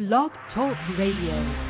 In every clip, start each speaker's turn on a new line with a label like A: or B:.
A: Blog Talk Radio.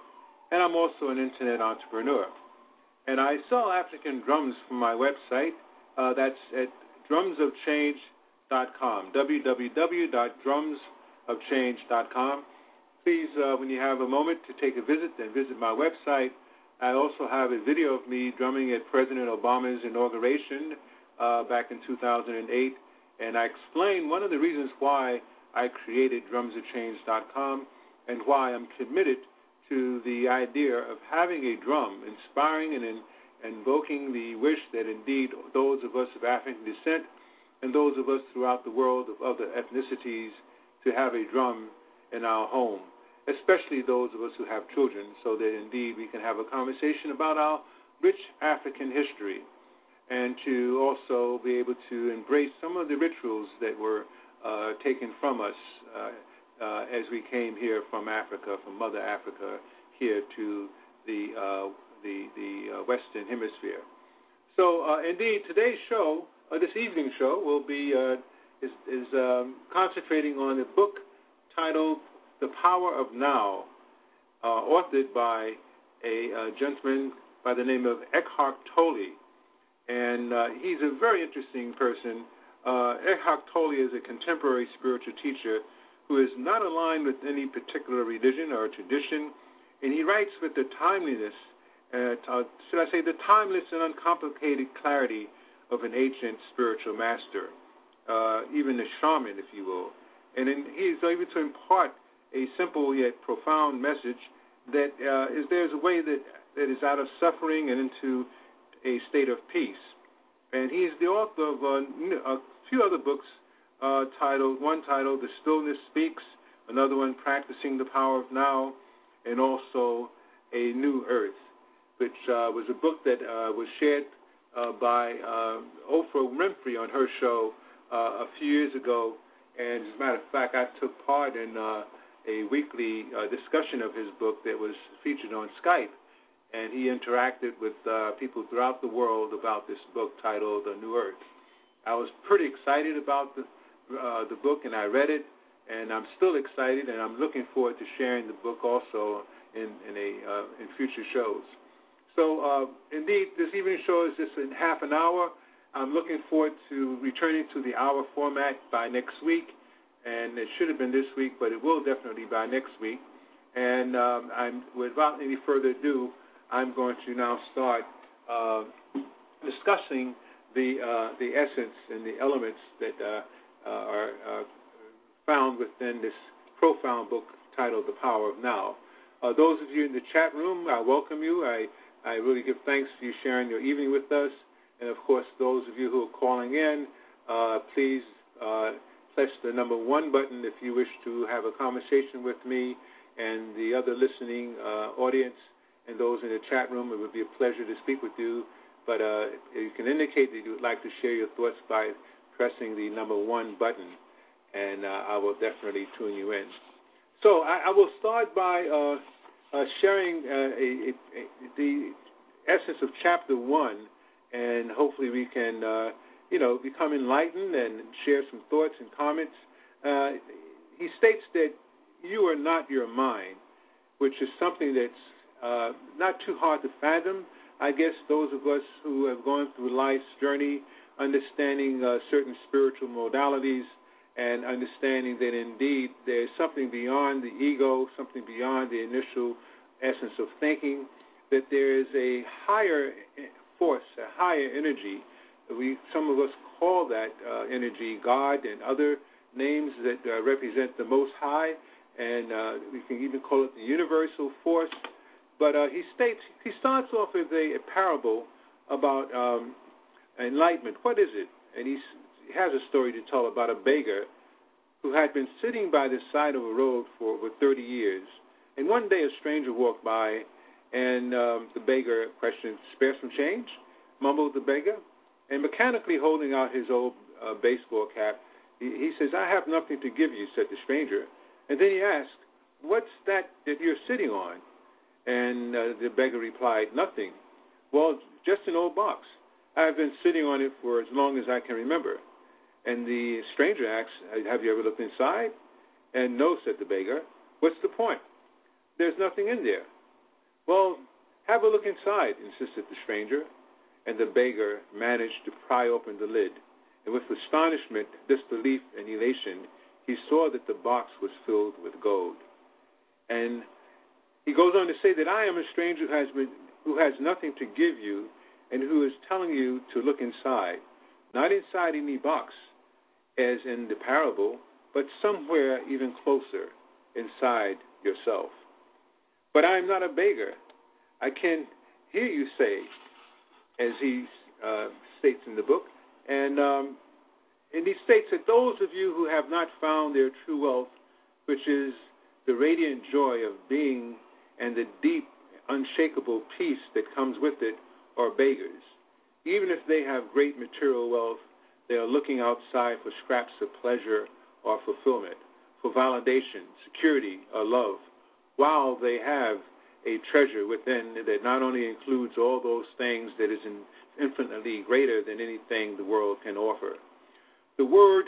B: and I'm also an internet entrepreneur. And I sell African drums from my website. Uh, that's at drumsofchange.com, www.drumsofchange.com. Please, uh, when you have a moment to take a visit, then visit my website. I also have a video of me drumming at President Obama's inauguration uh, back in 2008, and I explain one of the reasons why I created drumsofchange.com and why I'm committed to the idea of having a drum, inspiring and in, invoking the wish that indeed those of us of African descent and those of us throughout the world of other ethnicities to have a drum in our home, especially those of us who have children, so that indeed we can have a conversation about our rich African history and to also be able to embrace some of the rituals that were uh, taken from us. Uh, uh, as we came here from Africa, from Mother Africa, here to the uh, the the uh, Western Hemisphere. So, uh, indeed, today's show, uh, this evening show, will be uh, is, is um, concentrating on a book titled "The Power of Now," authored by a gentleman by the name of Eckhart Tolle, and he's a very interesting person. Eckhart Tolle is a contemporary spiritual teacher who is not aligned with any particular religion or tradition, and he writes with the timeliness, uh, uh, should I say, the timeless and uncomplicated clarity of an ancient spiritual master, uh, even a shaman, if you will. And in, he is able to impart a simple yet profound message that uh, is there's a way that, that is out of suffering and into a state of peace. And he's the author of uh, a few other books uh, titled one titled "The Stillness Speaks," another one "Practicing the Power of Now," and also "A New Earth," which uh, was a book that uh, was shared uh, by uh, Oprah Winfrey on her show uh, a few years ago. And as a matter of fact, I took part in a weekly discussion of his book that was featured on Skype and he interacted with people throughout the world about this book titled A New Earth. I was pretty excited about the uh, the book and I read it, and I'm still excited, and I'm looking forward to sharing the book also in in a uh, in future shows. So uh, indeed, this evening show is just in half an hour. I'm looking forward to returning to the hour format by next week, and it should have been this week, but it will definitely by next week. And um, I'm without any further ado, I'm going to now start uh, discussing the uh, the essence and the elements that uh, uh, are uh, found within this profound book titled The Power of Now. Uh, those of you in the chat room, I welcome you. I, I really give thanks for you sharing your evening with us. And of course, those of you who are calling in, uh, please uh, press the number one button if you wish to have a conversation with me. and the other listening uh, audience and those in the chat room. It would be a pleasure to speak with you. But you can indicate that you would like to share your thoughts by pressing the number one button, and uh, I will definitely tune you in. So I, I will start by uh, uh, sharing uh, a, a, the essence of chapter one, and hopefully we can, uh, you know, become enlightened and share some thoughts and comments. Uh, he states that you are not your mind, which is something that's not too hard to fathom. I guess those of us who have gone through life's journey, understanding uh, certain spiritual modalities, and understanding that indeed there's something beyond the ego, something beyond the initial essence of thinking, that there is a higher force, a higher energy. We some of us call that uh, energy God and other names that uh, represent the Most High, and uh, we can even call it the universal force. But uh, he states he starts off with a, a parable about um, enlightenment. What is it? And he has a story to tell about a beggar who had been sitting by the side of a road for over 30 years. And one day a stranger walked by, and um, the beggar questioned, "Spare some change?" mumbled the beggar, and mechanically holding out his old uh, baseball cap, he, he says, "I have nothing to give you," said the stranger. And then he asked, "What's that that you're sitting on?" And uh, the beggar replied, "Nothing." Well, just an old box. I've been sitting on it for as long as I can remember. And the stranger asks, Have you ever looked inside? And no, said the beggar. What's the point? There's nothing in there. Well, have a look inside, insisted the stranger. And the beggar managed to pry open the lid. And with astonishment, disbelief, and elation, he saw that the box was filled with gold. And he goes on to say that I am a stranger who has, been, who has nothing to give you and who is telling you to look inside, not inside any box, as in the parable, but somewhere even closer inside yourself. But I am not a beggar. I can hear you say, as he uh, states in the book, and um, and he states that those of you who have not found their true wealth, which is the radiant joy of being and the deep, unshakable peace that comes with it, are beggars. Even if they have great material wealth, they are looking outside for scraps of pleasure or fulfillment, for validation, security, or love, while they have a treasure within that not only includes all those things that is infinitely greater than anything the world can offer. The word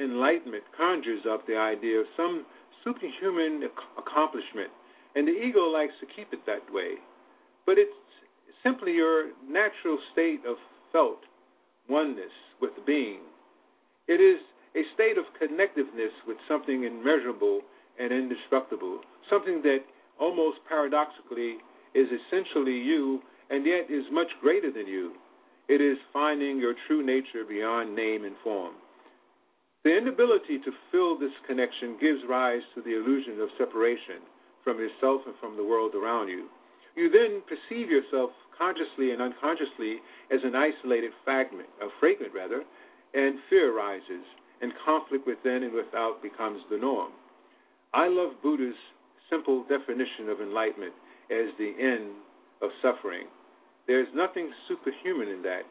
B: enlightenment conjures up the idea of some superhuman accomplishment, and the ego likes to keep it that way. But it's simply your natural state of felt oneness with being. It is a state of connectiveness with something immeasurable and indestructible, something that almost paradoxically is essentially you and yet is much greater than you. It is finding your true nature beyond name and form. The inability to feel this connection gives rise to the illusion of separation from yourself and from the world around you. You then perceive yourself consciously and unconsciously as an isolated fragment, a fragment rather, and fear arises, and conflict within and without becomes the norm. I love Buddha's simple definition of enlightenment as the end of suffering. There is nothing superhuman in that,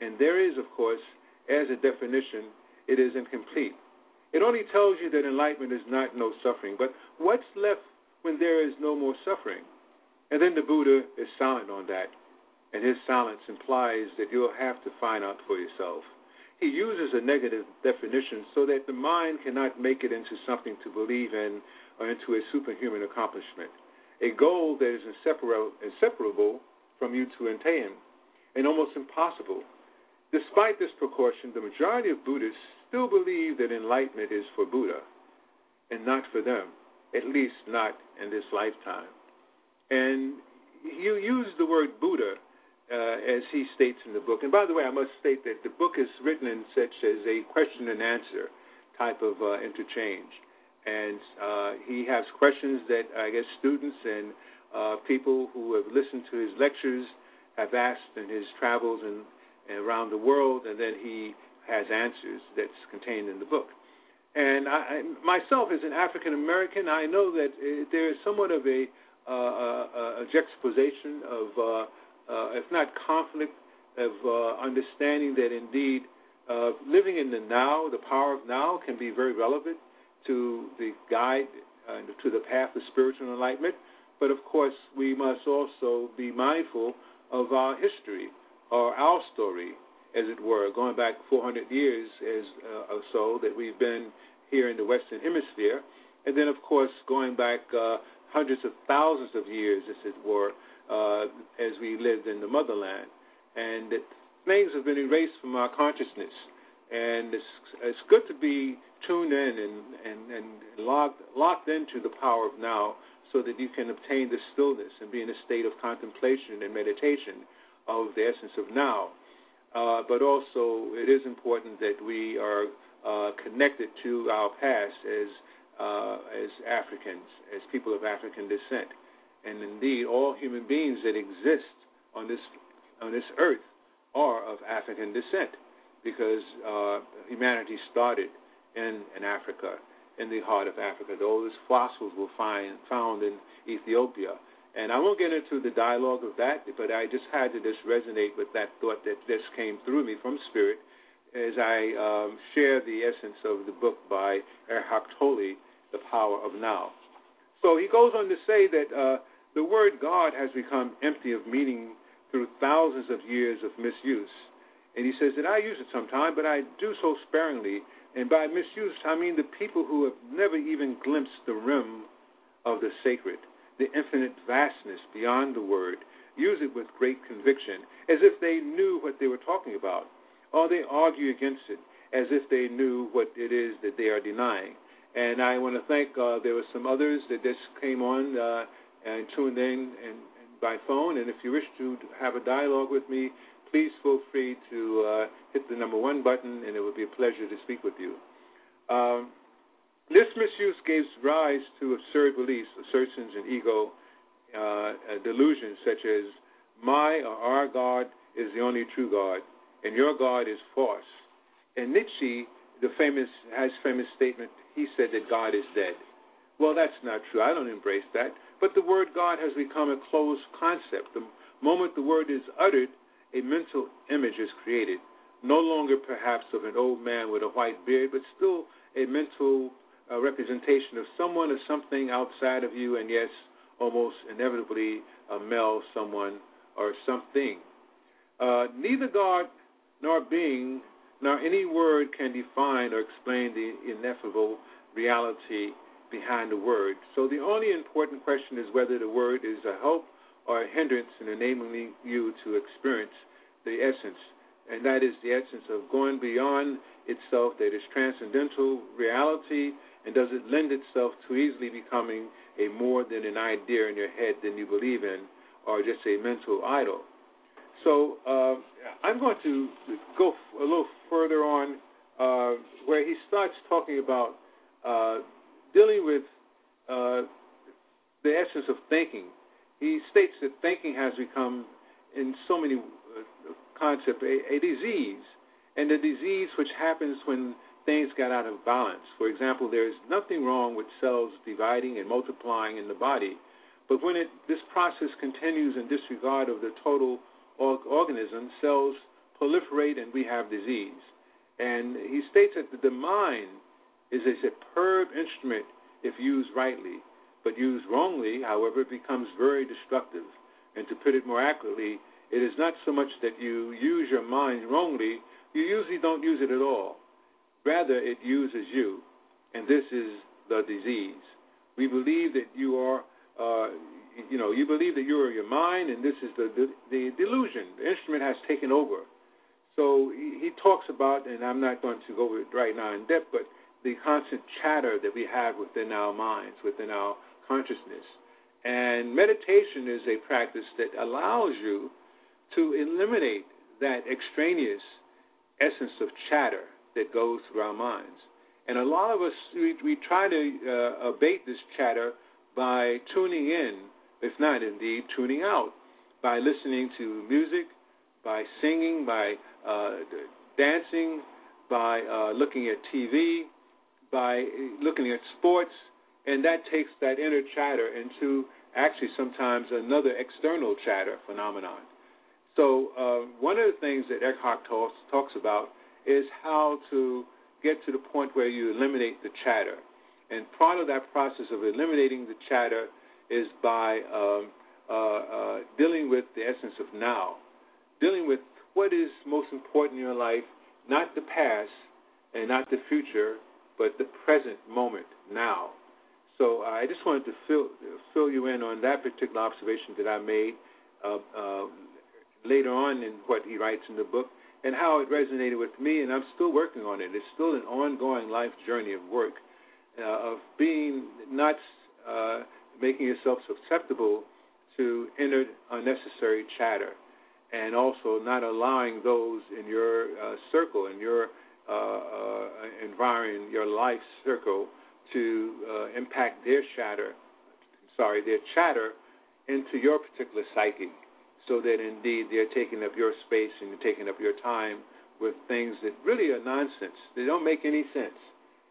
B: and there is, of course, as a definition, it is incomplete. It only tells you that enlightenment is not no suffering, but what's left when there is no more suffering? And then the Buddha is silent on that, and his silence implies that you'll have to find out for yourself. He uses a negative definition so that the mind cannot make it into something to believe in or into a superhuman accomplishment, a goal that is inseparable, inseparable from you to attain, and almost impossible. Despite this precaution, the majority of Buddhists still believe that enlightenment is for Buddha and not for them, at least not in this lifetime. And you use the word Buddha uh, as he states in the book. And by the way, I must state that the book is written in such as a question and answer type of uh, interchange. And uh, he has questions that I guess students and uh, people who have listened to his lectures have asked in his travels and, and around the world, and then he has answers that's contained in the book. And I, myself, as an African American, I know that there is somewhat of a, uh, a, a juxtaposition of, uh, if not conflict, of uh, understanding that indeed uh, living in the now, the power of now, can be very relevant to the guide uh, to the path of spiritual enlightenment. But of course, we must also be mindful of our history or our story, as it were, going back 400 years as uh, or so that we've been here in the Western Hemisphere, and then of course going back uh, hundreds of thousands of years, as it were, uh, as we lived in the motherland, and things have been erased from our consciousness, and it's it's good to be tuned in and and, and locked locked into the power of now, so that you can obtain the stillness and be in a state of contemplation and meditation of the essence of now. Uh, but also, it is important that we are uh, connected to our past as uh, as Africans, as people of African descent, and indeed, all human beings that exist on this on this earth are of African descent, because uh, humanity started in, in Africa, in the heart of Africa. Those fossils were find, found in Ethiopia and I won't get into the dialogue of that, but I just had to just resonate with that thought that just came through me from Spirit as I um, share the essence of the book by Eckhart Tolle, The Power of Now. So he goes on to say that uh, the word God has become empty of meaning through thousands of years of misuse. And he says that I use it sometimes, but I do so sparingly. And by misuse, I mean the people who have never even glimpsed the rim of the sacred the infinite vastness beyond the word, use it with great conviction, as if they knew what they were talking about, or they argue against it as if they knew what it is that they are denying. And I want to thank, uh, there were some others that just came on uh, and tuned in and, and by phone. And if you wish to have a dialogue with me, please feel free to uh, hit the number one button, and it would be a pleasure to speak with you. Um, this misuse gives rise to absurd beliefs, assertions, and ego uh, delusions such as my or our God is the only true God, and your God is false. And Nietzsche, the famous, has famous statement. He said that God is dead. Well, that's not true. I don't embrace that. But the word God has become a closed concept. The moment the word is uttered, a mental image is created. No longer perhaps of an old man with a white beard, but still a mental a representation of someone or something outside of you, and yes, almost inevitably a male someone or something. Uh, neither God nor being nor any word can define or explain the ineffable reality behind the word. So the only important question is whether the word is a help or a hindrance in enabling you to experience the essence, and that is the essence of going beyond itself, that is transcendental reality and does it lend itself to easily becoming a more than an idea in your head than you believe in, or just a mental idol? So uh, I'm going to go a little further on uh, where he starts talking about uh, dealing with uh, the essence of thinking. He states that thinking has become, in so many uh, concepts, a, a disease, and a disease which happens when things got out of balance. For example, there is nothing wrong with cells dividing and multiplying in the body, but when it, this process continues in disregard of the total organism, cells proliferate and we have disease. And he states that the mind is a superb instrument if used rightly, but used wrongly, however, it becomes very destructive. And to put it more accurately, it is not so much that you use your mind wrongly, you usually don't use it at all. Rather, it uses you, and this is the disease. We believe that you are, uh, you know, you believe that you are your mind, and this is the, the, the delusion. The instrument has taken over. So he, he talks about, and I'm not going to go over it right now in depth, but the constant chatter that we have within our minds, within our consciousness. And meditation is a practice that allows you to eliminate that extraneous essence of chatter that goes through our minds. And a lot of us, we, we try to uh, abate this chatter by tuning in, if not indeed tuning out, by listening to music, by singing, by uh, dancing, by uh, looking at TV, by looking at sports, and that takes that inner chatter into actually sometimes another external chatter phenomenon. So uh, one of the things that Eckhart talks, talks about is how to get to the point where you eliminate the chatter. And part of that process of eliminating the chatter is by um, uh, uh, dealing with the essence of now, dealing with what is most important in your life, not the past and not the future, but the present moment now. So uh, I just wanted to fill fill you in on that particular observation that I made uh, uh, later on in what he writes in the book, and how it resonated with me. And I'm still working on it. It's still an ongoing life journey of work uh, of being not uh, making yourself susceptible to inner unnecessary chatter, and also not allowing those in your uh, circle, in your uh, uh, your life circle, to uh, impact their chatter, sorry, their chatter into your particular psyche, so that indeed they're taking up your space and you're taking up your time with things that really are nonsense. They don't make any sense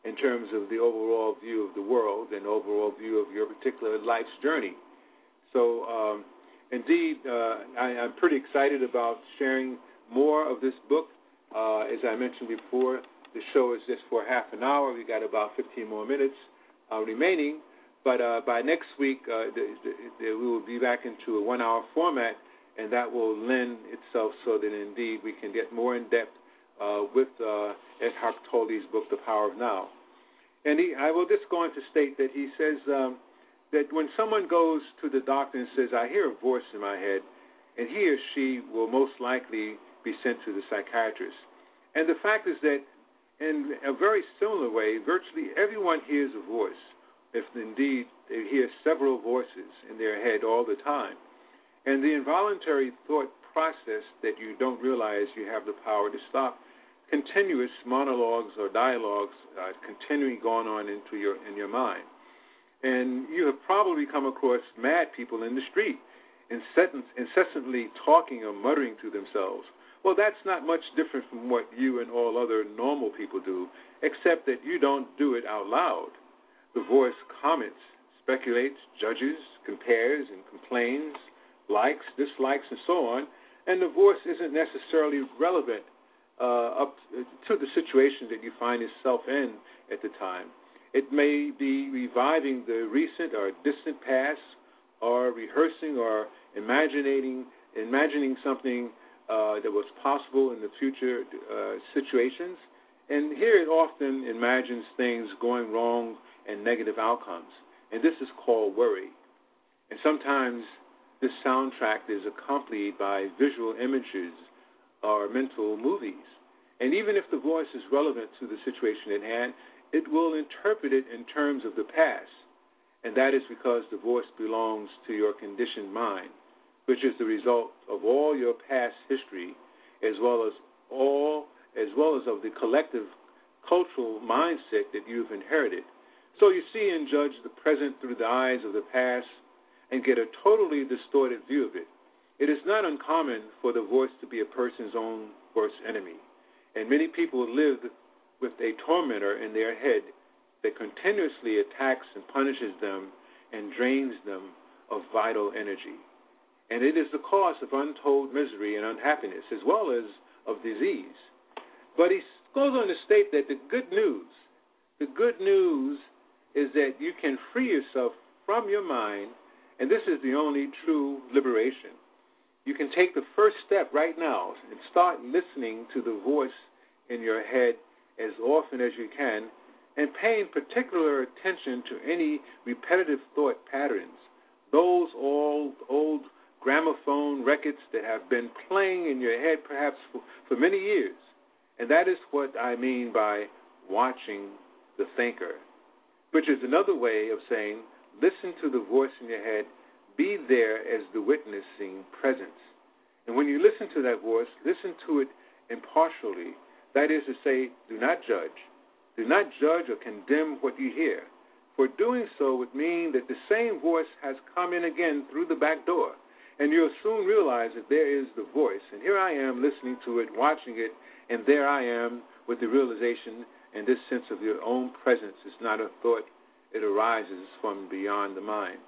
B: in terms of the overall view of the world and overall view of your particular life's journey. So, um, indeed, uh, I, am pretty excited about sharing more of this book. Uh, as I mentioned before, the show is just for half an hour. We got about 15 more minutes uh, remaining. But uh, by next week, uh, the, the, the, we will be back into a one-hour format, and that will lend itself so that indeed we can get more in depth uh, with uh, Eckhart Tolle's book, The Power of Now. And he, I will just go on to state that he says um, that when someone goes to the doctor and says, I hear a voice in my head, and he or she will most likely be sent to the psychiatrist. And the fact is that in a very similar way, virtually everyone hears a voice, if indeed they hear several voices in their head all the time. And the involuntary thought process that you don't realize you have the power to stop continuous monologues or dialogues uh, continuing going on into your in your mind. And you have probably come across mad people in the street, incessantly talking or muttering to themselves. Well, that's not much different from what you and all other normal people do, except that you don't do it out loud. The voice comments, speculates, judges, compares, and complains, likes, dislikes, and so on, and the voice isn't necessarily relevant uh, up to the situation that you find yourself in at the time. It may be reviving the recent or distant past, or rehearsing or imagining imagining something uh, that was possible in the future uh, situations. And here it often imagines things going wrong and negative outcomes. And this is called worry. And sometimes this soundtrack is accompanied by visual images or mental movies. And even if the voice is relevant to the situation at hand, it will interpret it in terms of the past. And that is because the voice belongs to your conditioned mind, which is the result of all your past history as well as all as well as of the collective cultural mindset that you've inherited. So you see and judge the present through the eyes of the past and get a totally distorted view of it. It is not uncommon for the voice to be a person's own worst enemy. And many people live with a tormentor in their head that continuously attacks and punishes them and drains them of vital energy. And it is the cause of untold misery and unhappiness, as well as of disease. But he goes on to state that the good news, the good news is that you can free yourself from your mind, and this is the only true liberation. You can take the first step right now and start listening to the voice in your head as often as you can and paying particular attention to any repetitive thought patterns, those old, old gramophone records that have been playing in your head perhaps for, for many years. And that is what I mean by watching the thinker, which is another way of saying listen to the voice in your head, be there as the witnessing presence. And when you listen to that voice, listen to it impartially that is to say, do not judge. Do not judge or condemn what you hear. For doing so would mean that the same voice has come in again through the back door. And you'll soon realize that there is the voice. And here I am listening to it, watching it, and there I am with the realization And this sense of your own presence is not a thought; it arises from beyond the mind.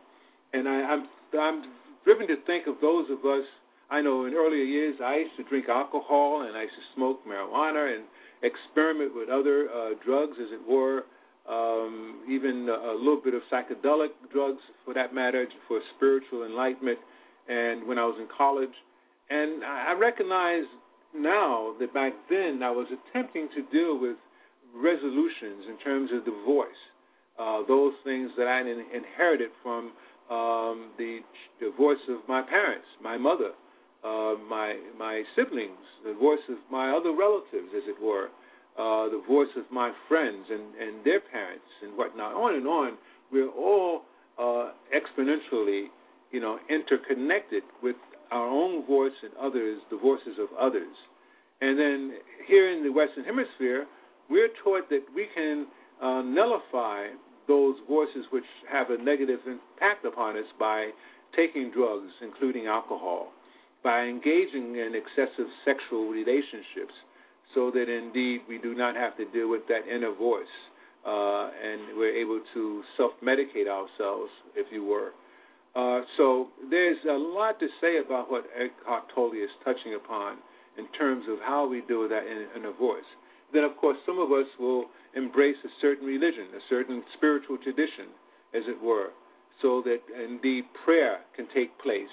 B: And I, I'm I'm driven to think of those of us. I know in earlier years I used to drink alcohol and I used to smoke marijuana and experiment with other uh, drugs, as it were, um, even a little bit of psychedelic drugs, for that matter, for spiritual enlightenment. And when I was in college, and I recognize now that back then I was attempting to deal with resolutions in terms of the voice, uh, those things that I inherited from um, the voice of my parents, my mother, uh, my my siblings, the voice of my other relatives, as it were, uh, the voice of my friends and, and their parents and whatnot, on and on. We're all uh, exponentially, you know, interconnected with our own voice and others, the voices of others. And then here in the Western Hemisphere, we're taught that we can uh, nullify those voices which have a negative impact upon us by taking drugs, including alcohol, by engaging in excessive sexual relationships, so that indeed we do not have to deal with that inner voice, uh, and we're able to self-medicate ourselves, if you were. Uh, so there's a lot to say about what Eckhart Tolle is touching upon in terms of how we do that in, in a voice. Then, of course, some of us will embrace a certain religion, a certain spiritual tradition, as it were, so that indeed prayer can take place,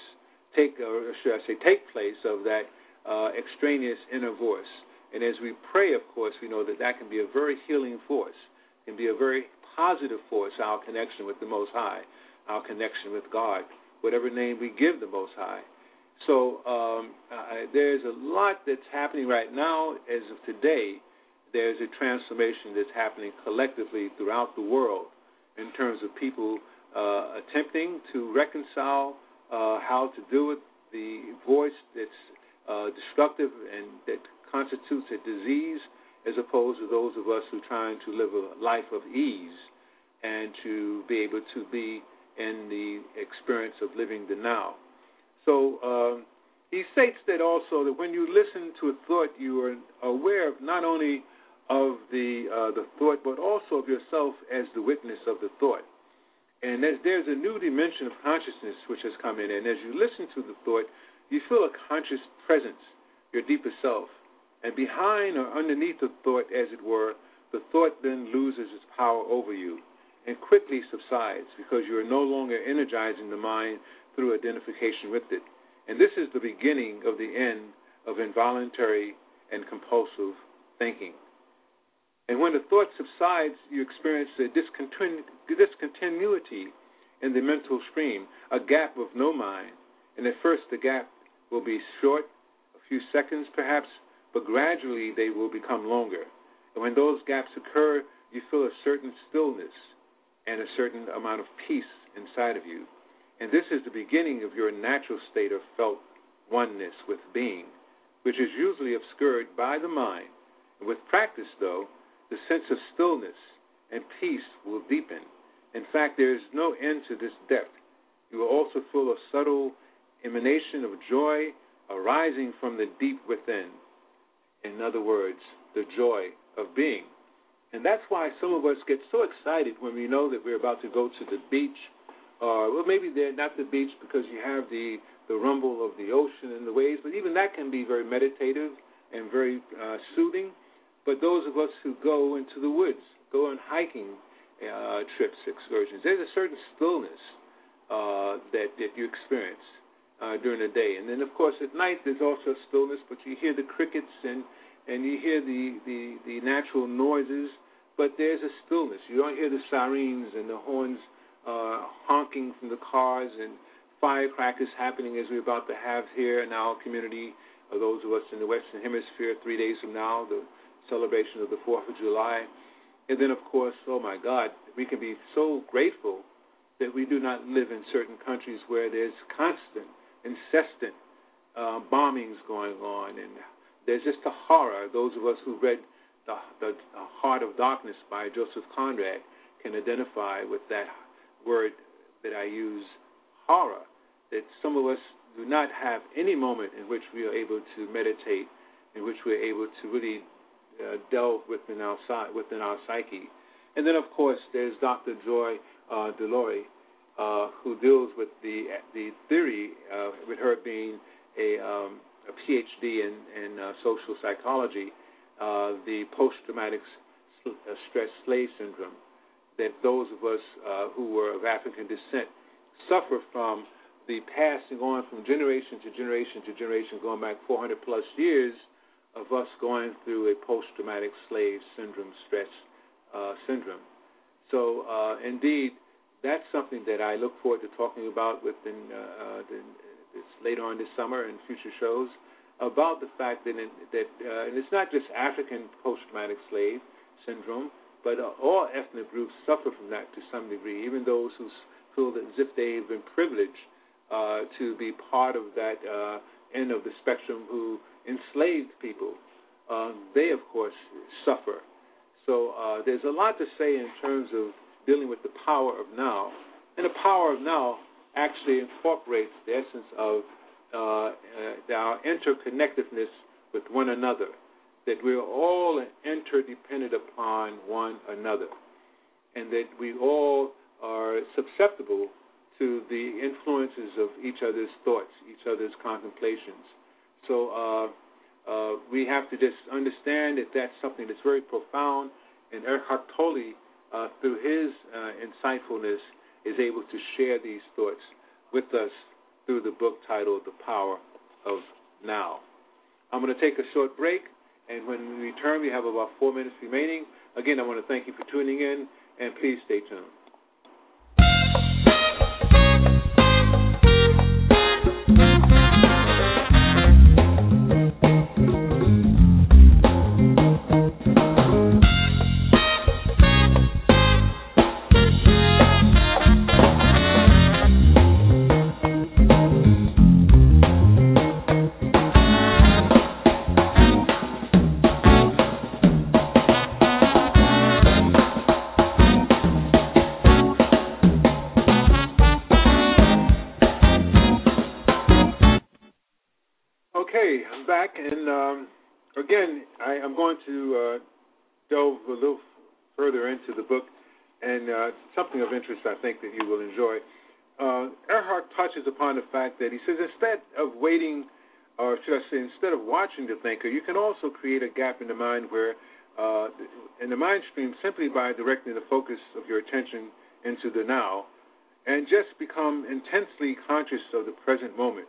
B: take, or should I say, take place of that uh, extraneous inner voice. And as we pray, of course, we know that that can be a very healing force, can be a very positive force, our connection with the Most High, our connection with God, whatever name we give the Most High. So um, uh, there's a lot that's happening right now as of today there's a transformation that's happening collectively throughout the world in terms of people uh, attempting to reconcile uh, how to do it, the voice that's uh, destructive and that constitutes a disease, as opposed to those of us who are trying to live a life of ease and to be able to be in the experience of living the now. So um, he states that also that when you listen to a thought, you are aware not only of the uh, the thought, but also of yourself as the witness of the thought. And there's, there's a new dimension of consciousness which has come in, and as you listen to the thought, you feel a conscious presence, your deeper self. And behind or underneath the thought, as it were, the thought then loses its power over you and quickly subsides because you are no longer energizing the mind through identification with it. And this is the beginning of the end of involuntary and compulsive thinking. And when the thought subsides, you experience a discontinu- discontinuity in the mental stream, a gap of no mind. And at first, the gap will be short, a few seconds perhaps, but gradually they will become longer. And when those gaps occur, you feel a certain stillness and a certain amount of peace inside of you. And this is the beginning of your natural state of felt oneness with being, which is usually obscured by the mind. With practice, though, the sense of stillness and peace will deepen. In fact, there is no end to this depth. You will also feel a subtle emanation of joy arising from the deep within. In other words, the joy of being. And that's why some of us get so excited when we know that we're about to go to the beach, or well, maybe they're not the beach because you have the the rumble of the ocean and the waves, but even that can be very meditative and very uh, soothing. But those of us who go into the woods, go on hiking uh, trips, excursions, there's a certain stillness uh, that that you experience uh, during the day, and then of course at night there's also stillness, but you hear the crickets and and you hear the the the natural noises, but there's a stillness. You don't hear the sirens and the horns uh, honking from the cars and firecrackers happening as we're about to have here in our community. Or those of us in the Western Hemisphere, three days from now, the celebration of the 4th of July. And then, of course, oh my God, we can be so grateful that we do not live in certain countries where there's constant, incessant uh, bombings going on. And there's just a horror. Those of us who read the, the Heart of Darkness by Joseph Conrad can identify with that word that I use, horror, that some of us do not have any moment in which we are able to meditate, in which we're able to really uh, delve within our within our psyche. And then, of course, there's Dr. Joy uh, DeLore, uh, who deals with the the theory, uh, with her being a, um, a PhD in, in uh, social psychology, uh, the post-traumatic uh, stress slave syndrome, that those of us uh, who were of African descent suffer from the passing on from generation to generation to generation, going back 400 plus years of us going through a post-traumatic slave syndrome, stress uh, syndrome. So, uh, indeed, that's something that I look forward to talking about within the, later on this summer and future shows about the fact that in, that uh, and it's not just African post-traumatic slave syndrome, but uh, all ethnic groups suffer from that to some degree. Even those who feel as if they've been privileged uh, to be part of that uh, end of the spectrum who enslaved people. Uh, they, of course, suffer. So uh, there's a lot to say in terms of dealing with the power of now. And the power of now actually incorporates the essence of uh, uh, our interconnectedness with one another, that we're all interdependent upon one another, and that we all are susceptible to the influences of each other's thoughts, each other's contemplations. So uh, uh, we have to just understand that that's something that's very profound, and Eckhart Tolle, uh, through his uh, insightfulness, is able to share these thoughts with us through the book titled The Power of Now. I'm going to take a short break, and when we return, we have about four minutes remaining. Again, I want to thank you for tuning in, and please stay tuned. Into the book, and uh, something of interest I think that you will enjoy. Uh, Eckhart touches upon the fact that he says instead of waiting, or should I say, instead of watching the thinker, you can also create a gap in the mind where, uh, in the mind stream, simply by directing the focus of your attention into the now, and just become intensely conscious of the present moment.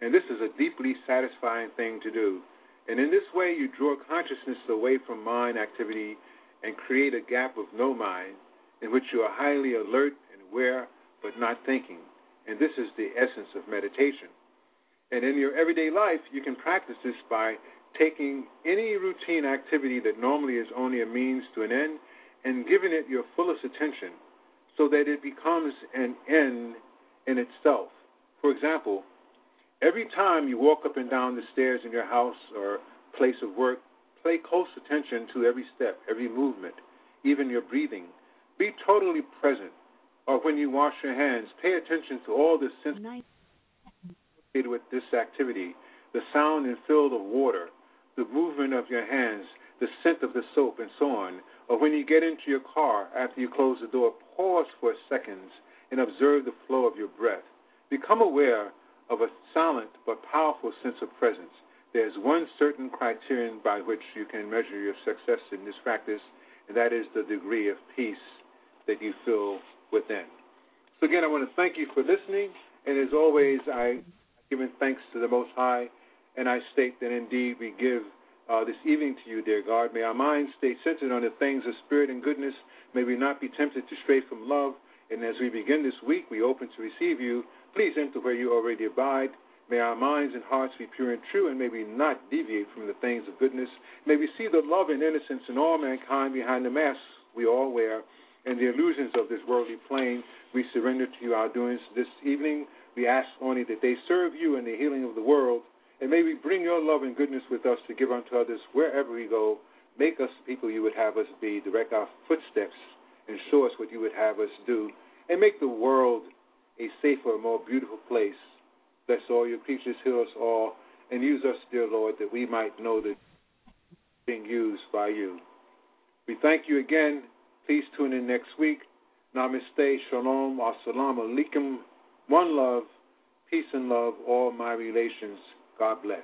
B: And this is a deeply satisfying thing to do. And in this way, you draw consciousness away from mind activity and create a gap of no mind in which you are highly alert and aware but not thinking. And this is the essence of meditation. And in your everyday life, you can practice this by taking any routine activity that normally is only a means to an end and giving it your fullest attention so that it becomes an end in itself. For example, Every time you walk up and down the stairs in your house or place of work, pay close attention to every step, every movement, even your breathing. Be totally present. Or when you wash your hands, pay attention to all the senses associated with this activity the sound and feel of water, the movement of your hands, the scent of the soap, and so on. Or when you get into your car after you close the door, pause for a seconds and observe the flow of your breath. Become aware of a silent but powerful sense of presence. There's one certain criterion by which you can measure your success in this practice, and that is the degree of peace that you feel within. So, again, I want to thank you for listening, and as always, I give thanks to the Most High, and I state that indeed we give uh, this evening to you, dear God. May our minds stay centered on the things of spirit and goodness. May we not be tempted to stray from love. And as we begin this week, we open to receive you Please enter where you already abide. May our minds and hearts be pure and true, and may we not deviate from the things of goodness. May we see the love and innocence in all mankind behind the masks we all wear and the illusions of this worldly plane. We surrender to you our doings this evening. We ask only that they serve you in the healing of the world. And may we bring your love and goodness with us to give unto others wherever we go. Make us the people you would have us be. Direct our footsteps and show us what you would have us do. And make the world a safer, more beautiful place. Bless all your creatures, heal us all, and use us, dear Lord, that we might know that being used by you. We thank you again. Please tune in next week. Namaste, Shalom, Assalamu Alaikum. One love, peace and love, all my relations. God bless.